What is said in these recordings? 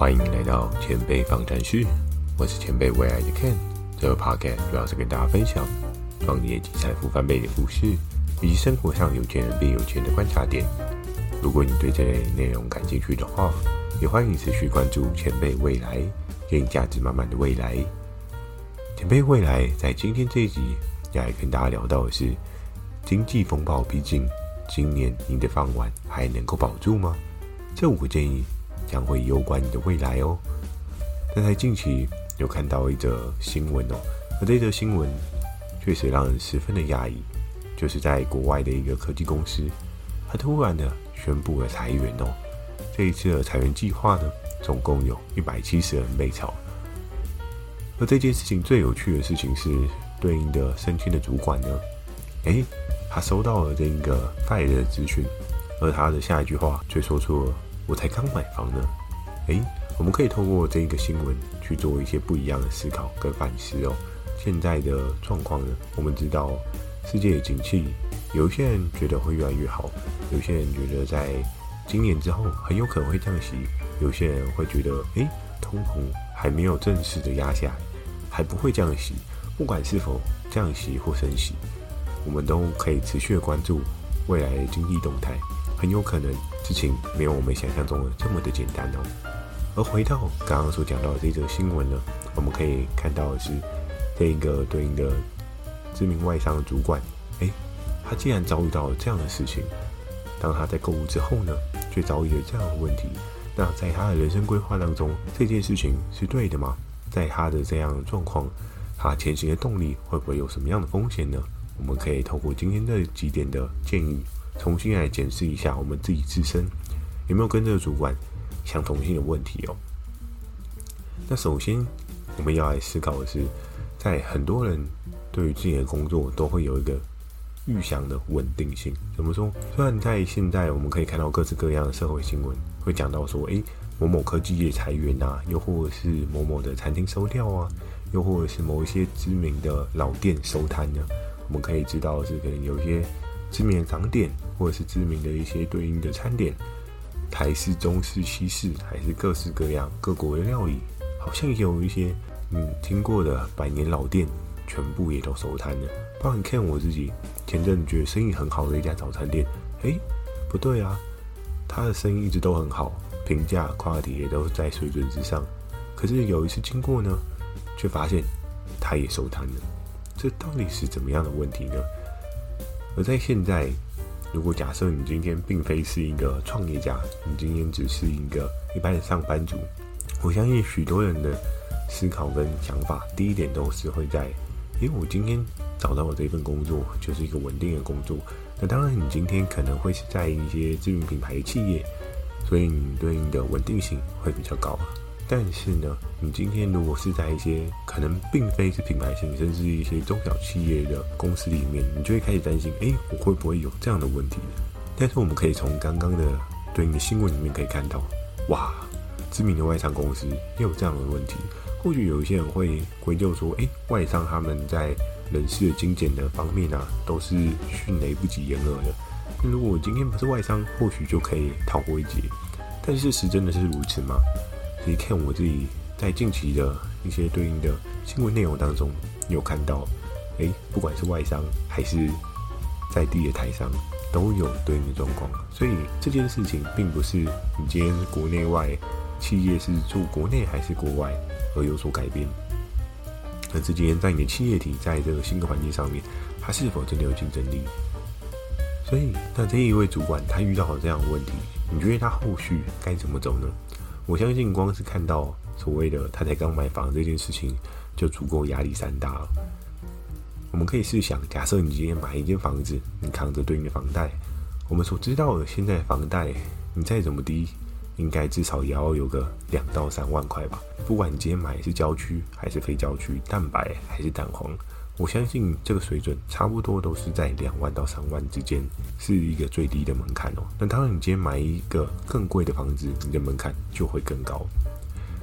欢迎来到前辈访谈室，我是前辈未来的 Ken。这个 podcast 主要是跟大家分享创业及财富翻倍的故事，以及生活上有钱人变有钱的观察点。如果你对这类内容感兴趣的话，也欢迎持续关注前辈未来，给你价值满满的未来。前辈未来在今天这一集要来跟大家聊到的是：经济风暴逼近，今年你的饭碗还能够保住吗？这五个建议。将会攸关你的未来哦。但在近期有看到一则新闻哦，而这则新闻确实让人十分的讶异，就是在国外的一个科技公司，它突然的宣布了裁员哦。这一次的裁员计划呢，总共有一百七十人被炒。而这件事情最有趣的事情是，对应的申请的主管呢，诶，他收到了这一个 fire 的资讯，而他的下一句话却说出了。我才刚买房呢，诶，我们可以透过这一个新闻去做一些不一样的思考跟反思哦。现在的状况呢，我们知道世界的景气，有一些人觉得会越来越好，有些人觉得在今年之后很有可能会降息，有些人会觉得，诶，通膨还没有正式的压下，还不会降息。不管是否降息或升息，我们都可以持续的关注未来的经济动态。很有可能事情没有我们想象中的这么的简单哦。而回到刚刚所讲到的这则新闻呢，我们可以看到的是，这一个对应的知名外商的主管，哎，他既然遭遇到了这样的事情，当他在购物之后呢，却遭遇了这样的问题，那在他的人生规划当中，这件事情是对的吗？在他的这样的状况，他前行的动力会不会有什么样的风险呢？我们可以透过今天的几点的建议。重新来检视一下我们自己自身有没有跟这个主管相同性的问题哦。那首先我们要来思考的是，在很多人对于自己的工作都会有一个预想的稳定性。怎么说？虽然在现在我们可以看到各式各样的社会新闻，会讲到说，诶，某某科技业裁员啊，又或者是某某的餐厅收掉啊，又或者是某一些知名的老店收摊呢，我们可以知道是可能有一些。知名的港点，或者是知名的一些对应的餐点，台式、中式、西式，还是各式各样各国的料理，好像也有一些嗯听过的百年老店，全部也都收摊了。包括看我自己前阵觉得生意很好的一家早餐店，哎，不对啊，他的生意一直都很好，评价、夸体也都在水准之上。可是有一次经过呢，却发现他也收摊了，这到底是怎么样的问题呢？而在现在，如果假设你今天并非是一个创业家，你今天只是一个一般的上班族，我相信许多人的思考跟想法，第一点都是会在：因为我今天找到我这份工作就是一个稳定的工作。那当然，你今天可能会是在一些知名品牌的企业，所以你对应的稳定性会比较高。但是呢，你今天如果是在一些可能并非是品牌型，甚至一些中小企业的公司里面，你就会开始担心：哎，我会不会有这样的问题？但是我们可以从刚刚的对应的新闻里面可以看到，哇，知名的外商公司也有这样的问题。或许有一些人会归咎说：哎，外商他们在人事的精简的方面啊，都是迅雷不及掩耳的。那如果我今天不是外商，或许就可以逃过一劫。但事实真的是如此吗？可以看我自己在近期的一些对应的新闻内容当中，有看到，哎，不管是外商还是在地的台商，都有对应的状况。所以这件事情并不是你今天国内外企业是住国内还是国外而有所改变，而是今天在你的企业体在这个新的环境上面，它是否真的有竞争力？所以，那这一位主管他遇到了这样的问题，你觉得他后续该怎么走呢？我相信，光是看到所谓的他才刚买房这件事情，就足够压力山大了。我们可以试想，假设你今天买一间房子，你扛着对应的房贷，我们所知道的现在房贷，你再怎么低，应该至少也要有个两到三万块吧。不管你今天买是郊区还是非郊区，蛋白还是蛋黄。我相信这个水准差不多都是在两万到三万之间，是一个最低的门槛哦。那当然，你今天买一个更贵的房子，你的门槛就会更高。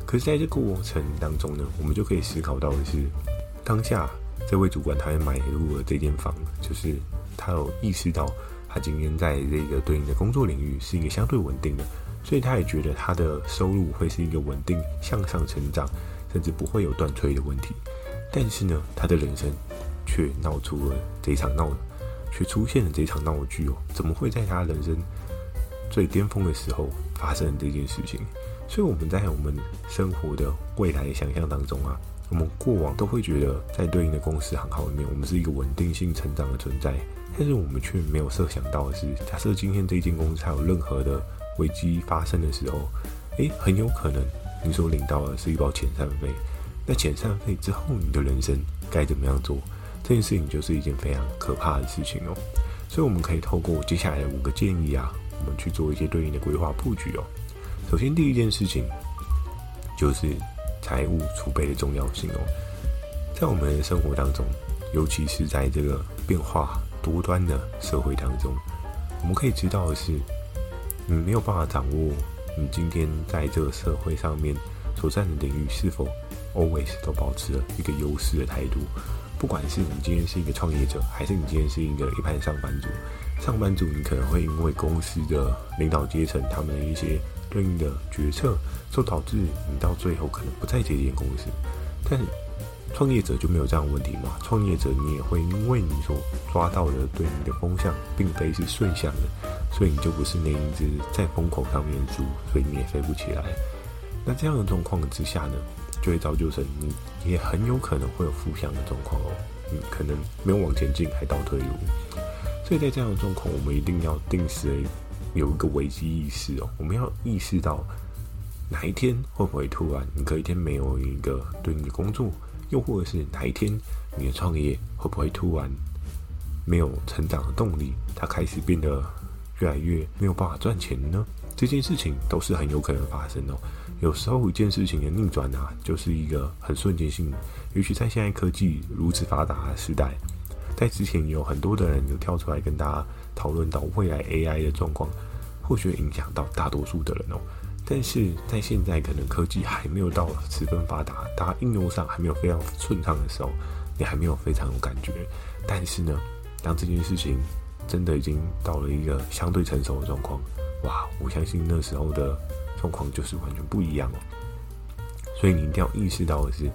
可是，在这个过程当中呢，我们就可以思考到的是，当下这位主管他买入了这间房，就是他有意识到他今天在这个对应的工作领域是一个相对稳定的，所以他也觉得他的收入会是一个稳定向上成长，甚至不会有断炊的问题。但是呢，他的人生却闹出了这场闹，却出现了这场闹剧哦。怎么会在他人生最巅峰的时候发生这件事情？所以我们在我们生活的未来想象当中啊，我们过往都会觉得在对应的公司行号里面，我们是一个稳定性成长的存在。但是我们却没有设想到的是，假设今天这间公司它有任何的危机发生的时候，诶，很有可能你所领到的是一包遣散费。那遣散费之后，你的人生该怎么样做？这件事情就是一件非常可怕的事情哦。所以我们可以透过接下来的五个建议啊，我们去做一些对应的规划布局哦。首先，第一件事情就是财务储备的重要性哦。在我们的生活当中，尤其是在这个变化多端的社会当中，我们可以知道的是，你没有办法掌握你今天在这个社会上面所占的领域是否。Always 都保持了一个优势的态度，不管是你今天是一个创业者，还是你今天是一个一般上班族。上班族你可能会因为公司的领导阶层他们的一些对应的决策，就导致你到最后可能不在这间公司。但创业者就没有这样的问题嘛？创业者你也会因为你所抓到的对你的风向并非是顺向的，所以你就不是那一只在风口上面的猪，所以你也飞不起来。那这样的状况之下呢？就会造就成你也很有可能会有负向的状况哦，你可能没有往前进，还倒退路。所以在这样的状况，我们一定要定时有一个危机意识哦，我们要意识到哪一天会不会突然你隔一天没有一个对你的工作，又或者是哪一天你的创业会不会突然没有成长的动力，它开始变得越来越没有办法赚钱呢？这件事情都是很有可能发生哦。有时候一件事情的逆转啊，就是一个很瞬间性的。尤其在现在科技如此发达的时代，在之前有很多的人有跳出来跟大家讨论到未来 AI 的状况，或许影响到大多数的人哦。但是在现在可能科技还没有到十分发达，大家应用上还没有非常顺畅的时候，你还没有非常有感觉。但是呢，当这件事情真的已经到了一个相对成熟的状况，哇，我相信那时候的。状况就是完全不一样哦，所以你一定要意识到的是，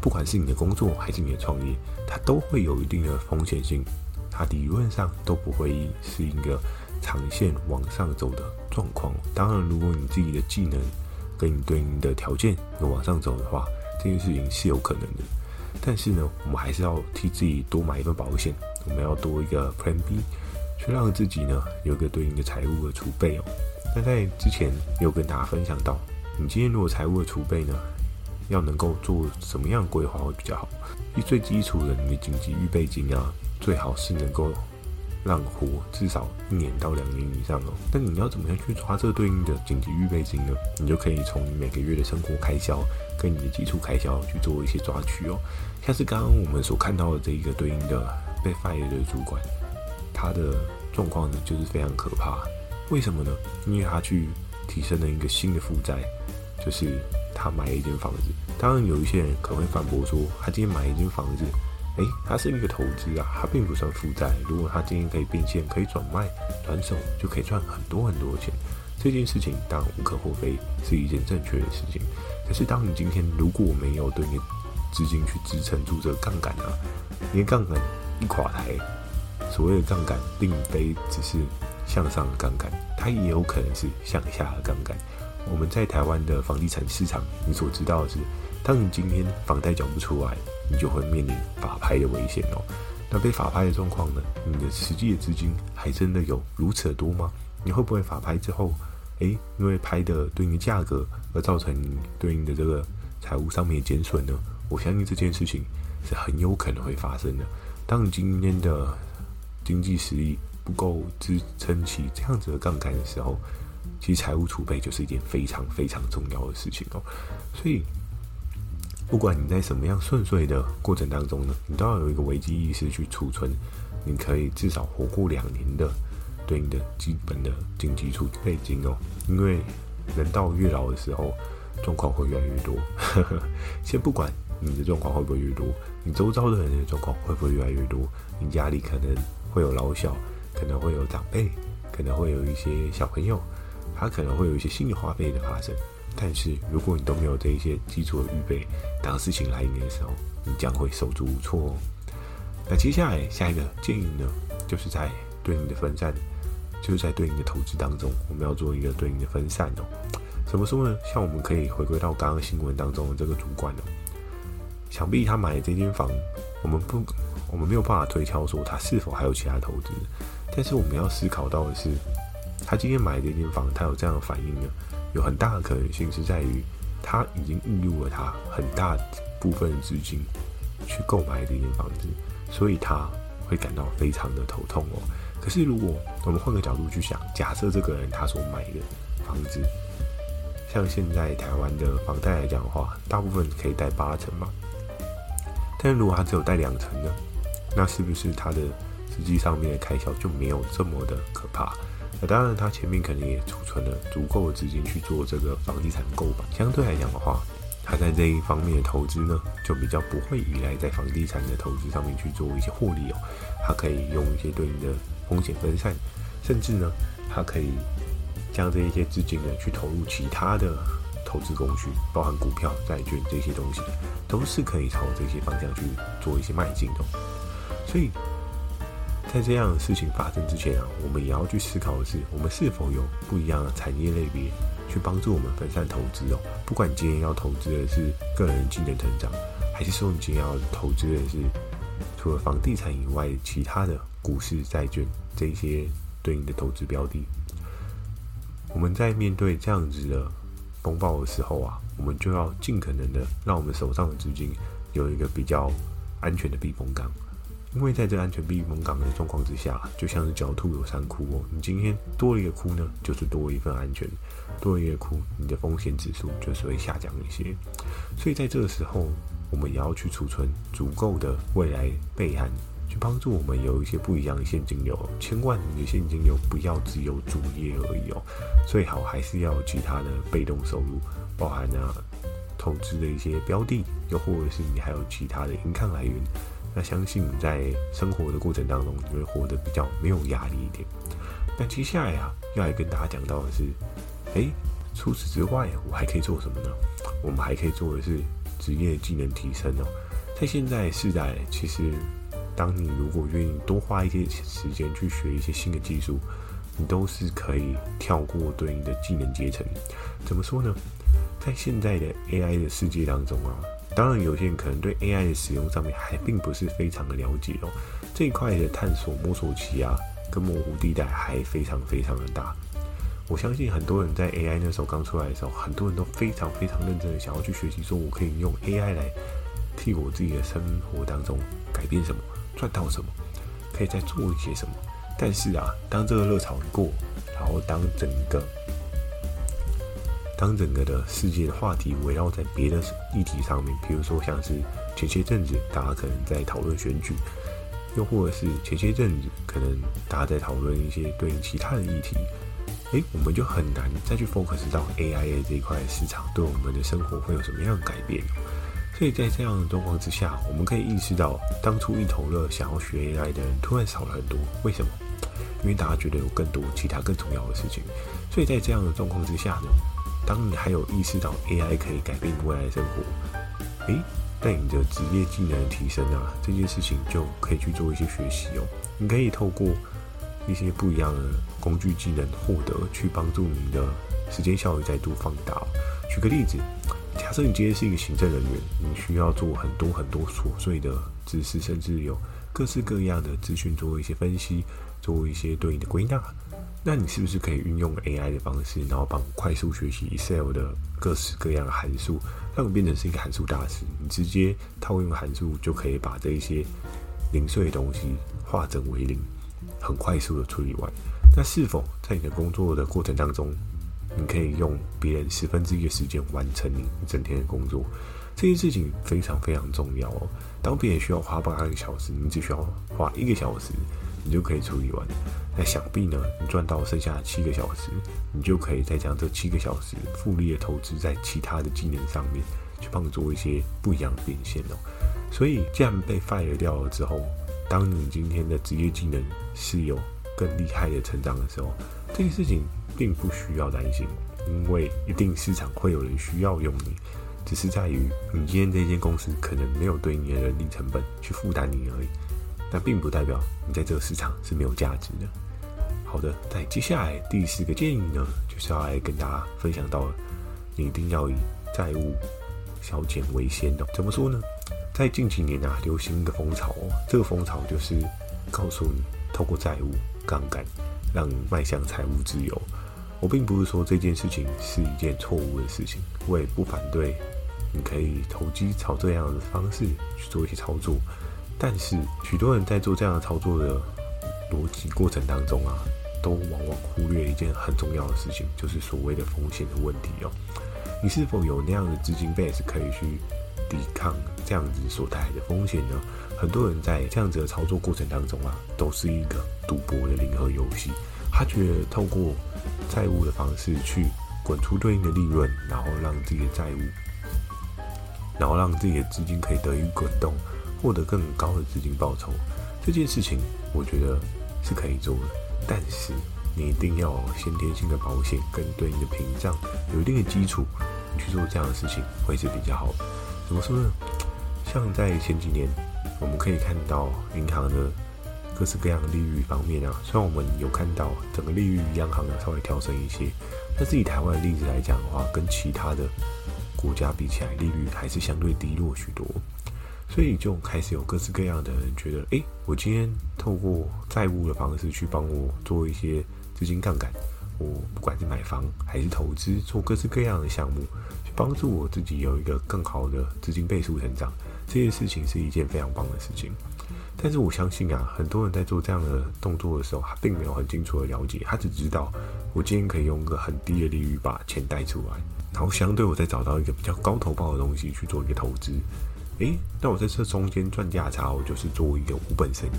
不管是你的工作还是你的创业，它都会有一定的风险性，它理论上都不会是一个长线往上走的状况。当然，如果你自己的技能跟你对应的条件有往上走的话，这件事情是有可能的。但是呢，我们还是要替自己多买一份保险，我们要多一个 Plan B，去让自己呢有一个对应的财务的储备哦。那在之前有跟大家分享到，你今天如果财务的储备呢，要能够做什么样规划会比较好？一最基础的，你的紧急预备金啊，最好是能够让活至少一年到两年以上哦。那你要怎么样去抓这对应的紧急预备金呢？你就可以从你每个月的生活开销跟你的基础开销去做一些抓取哦。像是刚刚我们所看到的这一个对应的被 fire 的主管，他的状况呢就是非常可怕。为什么呢？因为他去提升了一个新的负债，就是他买了一间房子。当然，有一些人可能会反驳说，他今天买一间房子，诶，他是一个投资啊，他并不算负债。如果他今天可以变现，可以转卖、转手，就可以赚很多很多钱。这件事情当然无可厚非，是一件正确的事情。可是，当你今天如果没有对你资金去支撑住这个杠杆啊，你的杠杆一垮台，所谓的杠杆并非只是。向上的杠杆，它也有可能是向下的杠杆。我们在台湾的房地产市场，你所知道的是，当你今天房贷缴不出来，你就会面临法拍的危险哦。那被法拍的状况呢？你的实际的资金还真的有如此的多吗？你会不会法拍之后，诶，因为拍的对应的价格而造成对应的这个财务上面的减损呢？我相信这件事情是很有可能会发生的。当你今天的经济实力，不够支撑起这样子的杠杆的时候，其实财务储备就是一件非常非常重要的事情哦。所以，不管你在什么样顺遂的过程当中呢，你都要有一个危机意识去储存，你可以至少活过两年的对应的基本的紧急储备金哦。因为人到越老的时候，状况会越来越多。先不管你的状况会不会越多，你周遭的人的状况会不会越来越多，你家里可能会有老小。可能会有长辈，可能会有一些小朋友，他可能会有一些新的花费的发生。但是如果你都没有这一些基础的预备，当事情来临的时候，你将会手足无措哦。那接下来下一个建议呢，就是在对应的分散，就是在对应的投资当中，我们要做一个对应的分散哦。怎么说呢？像我们可以回归到刚刚新闻当中的这个主管哦，想必他买的这间房，我们不，我们没有办法推敲说他是否还有其他投资，但是我们要思考到的是，他今天买这间房，他有这样的反应呢？有很大的可能性是在于，他已经预入了他很大部分的资金去购买这间房子，所以他会感到非常的头痛哦。可是如果我们换个角度去想，假设这个人他所买的房子，像现在台湾的房贷来讲的话，大部分可以贷八成嘛，但如果他只有贷两成呢，那是不是他的实际上面的开销就没有这么的可怕？那当然，他前面肯定也储存了足够的资金去做这个房地产购买。相对来讲的话，他在这一方面的投资呢，就比较不会依赖在房地产的投资上面去做一些获利哦。他可以用一些对应的风险分散，甚至呢，他可以将这一些资金呢去投入其他的投资工具，包含股票、债券这些东西，都是可以朝这些方向去做一些迈进的。所以。在这样的事情发生之前啊，我们也要去思考的是，我们是否有不一样的产业类别去帮助我们分散投资哦。不管你今天要投资的是个人技能成长，还是说你今天要投资的是除了房地产以外其他的股市、债券这些对应的投资标的，我们在面对这样子的风暴的时候啊，我们就要尽可能的让我们手上的资金有一个比较安全的避风港。因为在这安全避风港的状况之下，就像是狡兔有三窟哦。你今天多了一个窟呢，就是多一份安全；多了一个窟，你的风险指数就是会下降一些。所以在这个时候，我们也要去储存足够的未来备案，去帮助我们有一些不一样的现金流。千万你的现金流不要只有主业而已哦，最好还是要有其他的被动收入，包含呢投资的一些标的，又或者是你还有其他的银看来源。那相信在生活的过程当中，你会活得比较没有压力一点。那接下来啊，要来跟大家讲到的是，诶，除此之外，我还可以做什么呢？我们还可以做的是职业技能提升哦。在现在时代，其实当你如果愿意多花一些时间去学一些新的技术，你都是可以跳过对应的技能阶层。怎么说呢？在现在的 AI 的世界当中啊。当然，有些人可能对 AI 的使用上面还并不是非常的了解哦。这一块的探索摸索期啊，跟模糊地带还非常非常的大。我相信很多人在 AI 那时候刚出来的时候，很多人都非常非常认真的想要去学习，说我可以用 AI 来替我自己的生活当中改变什么，赚到什么，可以再做一些什么。但是啊，当这个热潮一过，然后当整个当整个的世界的话题围绕在别的议题上面，比如说像是前些阵子大家可能在讨论选举，又或者是前些阵子可能大家在讨论一些对应其他的议题，诶，我们就很难再去 focus 到 AI 这一块市场对我们的生活会有什么样的改变。所以在这样的状况之下，我们可以意识到，当初一头热想要学 AI 的人突然少了很多。为什么？因为大家觉得有更多其他更重要的事情。所以在这样的状况之下呢？当你还有意识到 AI 可以改变未来生活，诶，那你的职业技能提升啊，这件事情就可以去做一些学习哦。你可以透过一些不一样的工具技能获得，去帮助你的时间效率再度放大。举个例子，假设你今天是一个行政人员，你需要做很多很多琐碎的知识，甚至有各式各样的资讯做一些分析，做一些对应的归纳。那你是不是可以运用 AI 的方式，然后帮快速学习 Excel 的各式各样的函数，让你变成是一个函数大师？你直接套用函数就可以把这一些零碎的东西化整为零，很快速的处理完。那是否在你的工作的过程当中，你可以用别人十分之一的时间完成你一整天的工作？这件事情非常非常重要哦。当别人需要花八个小时，你只需要花一个小时。你就可以处理完，那想必呢，你赚到剩下的七个小时，你就可以再将这七个小时复利的投资在其他的技能上面，去帮你做一些不一样的变现哦。所以，既然被 fire 掉了之后，当你今天的职业技能是有更厉害的成长的时候，这件事情并不需要担心，因为一定市场会有人需要用你，只是在于你今天这间公司可能没有对你的人力成本去负担你而已。但并不代表你在这个市场是没有价值的。好的，在接下来第四个建议呢，就是要来跟大家分享到，你一定要以债务消减为先的。怎么说呢？在近几年啊，流行一个风潮哦，这个风潮就是告诉你，透过债务杠杆，让你迈向财务自由。我并不是说这件事情是一件错误的事情，我也不反对，你可以投机朝这样的方式去做一些操作。但是，许多人在做这样的操作的逻辑过程当中啊，都往往忽略一件很重要的事情，就是所谓的风险的问题哦。你是否有那样的资金 base 可以去抵抗这样子所带来的风险呢？很多人在这样子的操作过程当中啊，都是一个赌博的零和游戏。他觉得透过债务的方式去滚出对应的利润，然后让自己的债务，然后让自己的资金可以得以滚动。获得更高的资金报酬，这件事情我觉得是可以做的，但是你一定要先天性的保险跟对应的屏障有一定的基础，你去做这样的事情会是比较好的。怎么说呢？像在前几年，我们可以看到银行的各式各样的利率方面啊，虽然我们有看到整个利率央行稍微调整一些，但是以台湾的例子来讲的话，跟其他的国家比起来，利率还是相对低落许多。所以就开始有各式各样的人觉得，诶，我今天透过债务的方式去帮我做一些资金杠杆，我不管是买房还是投资，做各式各样的项目，去帮助我自己有一个更好的资金倍数成长，这件事情是一件非常棒的事情。但是我相信啊，很多人在做这样的动作的时候，他并没有很清楚的了解，他只知道我今天可以用一个很低的利率把钱贷出来，然后相对我再找到一个比较高投报的东西去做一个投资。诶，那我在这中间赚价差，我就是做一个无本生意。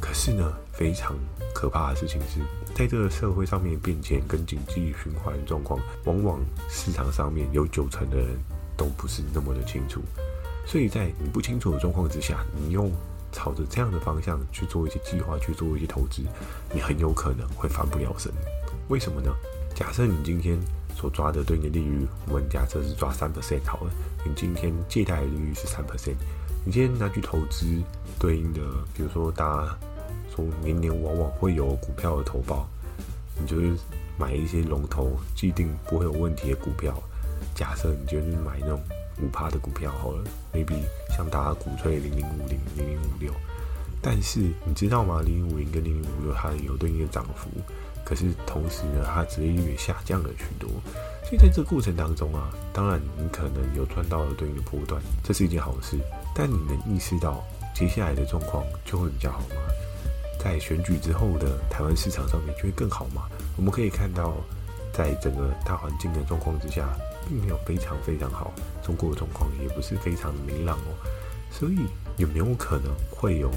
可是呢，非常可怕的事情是，在这个社会上面变迁跟经济循环状况，往往市场上面有九成的人都不是那么的清楚。所以在你不清楚的状况之下，你又朝着这样的方向去做一些计划，去做一些投资，你很有可能会翻不了身。为什么呢？假设你今天。所抓的对应的利率，我们假设是抓三 percent 好了。你今天借贷利率是三 percent，你今天拿去投资对应的，比如说大家说年年往往会有股票的投报，你就是买一些龙头既定不会有问题的股票。假设你就是买那种五趴的股票好了，maybe 像大家鼓吹零零五零、零零五六，但是你知道吗？零零五零跟零零五六它有对应的涨幅。可是同时呢，它值利率也下降了许多，所以在这个过程当中啊，当然你可能有赚到了对应的波段，这是一件好事。但你能意识到接下来的状况就会比较好吗？在选举之后的台湾市场上面就会更好吗？我们可以看到，在整个大环境的状况之下，并没有非常非常好，中国的状况也不是非常明朗哦。所以有没有可能会有？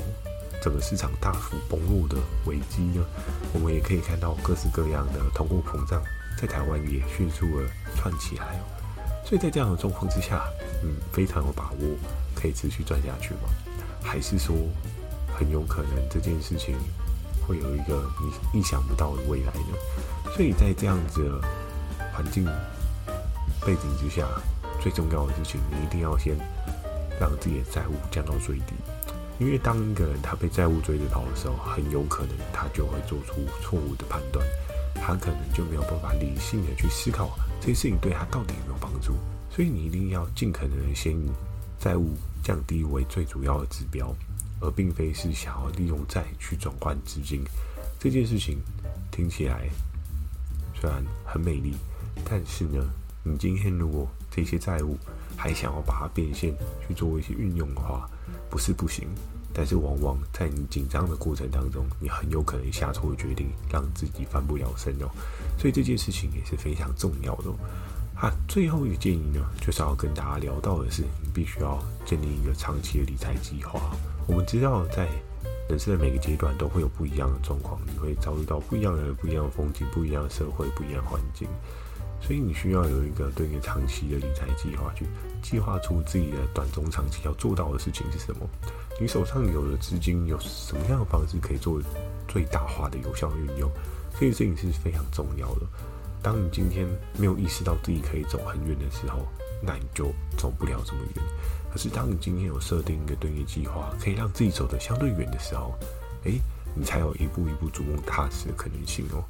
整个市场大幅崩落的危机呢，我们也可以看到各式各样的通货膨胀在台湾也迅速的窜起来哦。所以在这样的状况之下，嗯，非常有把握可以持续赚下去吗？还是说很有可能这件事情会有一个你意想不到的未来呢？所以在这样子的环境背景之下，最重要的事情，你一定要先让自己的债务降到最低。因为当一个人他被债务追着跑的时候，很有可能他就会做出错误的判断，他可能就没有办法理性的去思考这些事情对他到底有没有帮助。所以你一定要尽可能的先以债务降低为最主要的指标，而并非是想要利用债去转换资金。这件事情听起来虽然很美丽，但是呢，你今天如果这些债务还想要把它变现去做一些运用的话，不是不行，但是往往在你紧张的过程当中，你很有可能下错决定，让自己翻不了身哦。所以这件事情也是非常重要的。啊，最后一个建议呢，就是要跟大家聊到的是，你必须要建立一个长期的理财计划。我们知道，在人生的每个阶段都会有不一样的状况，你会遭遇到不一样的、不一样的风景、不一样的社会、不一样的环境。所以你需要有一个对应长期的理财计划，去计划出自己的短中长期要做到的事情是什么。你手上有的资金有什么样的方式可以做最大化的有效运用？这个事情是非常重要的。当你今天没有意识到自己可以走很远的时候，那你就走不了这么远。可是当你今天有设定一个对应计划，可以让自己走得相对远的时候，诶，你才有一步一步逐梦踏实的可能性哦。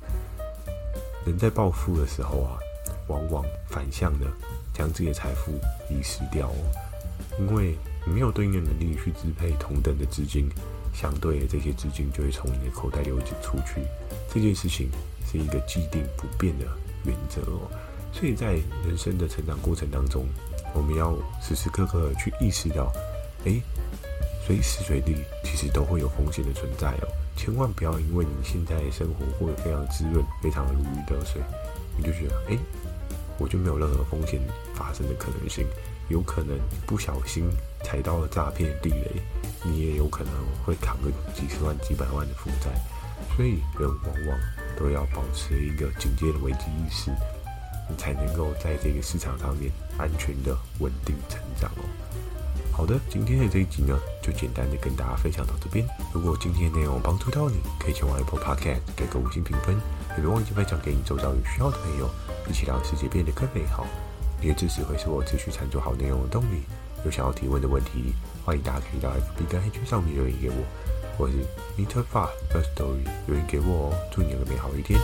人在暴富的时候啊，往往反向的将自己的财富遗失掉哦，因为你没有对应的能力去支配同等的资金，相对的这些资金就会从你的口袋流出去。这件事情是一个既定不变的原则哦，所以在人生的成长过程当中，我们要时时刻刻去意识到，哎，随时随地其实都会有风险的存在哦。千万不要因为你现在生活过得非常滋润，非常如鱼得水，你就觉得哎，我就没有任何风险发生的可能性。有可能不小心踩到了诈骗地雷，你也有可能会扛个几十万、几百万的负债。所以人往往都要保持一个警戒的危机意识，你才能够在这个市场上面安全的稳定成长哦。好的，今天的这一集呢，就简单的跟大家分享到这边。如果今天内容帮助到你，可以前往 Apple Podcast 给个五星评分，也别忘记分享给你周遭有需要的朋友，一起让世界变得更美好。你的支持会是我持续产出好内容的动力。有想要提问的问题，欢迎大家可以到 FB 跟 IG 上面留言给我，或是 Meter Far First Story 留言给我哦。祝你有个美好一天，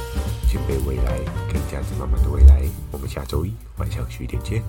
先备未来更价值满满的未来。我们下周一晚上十点见。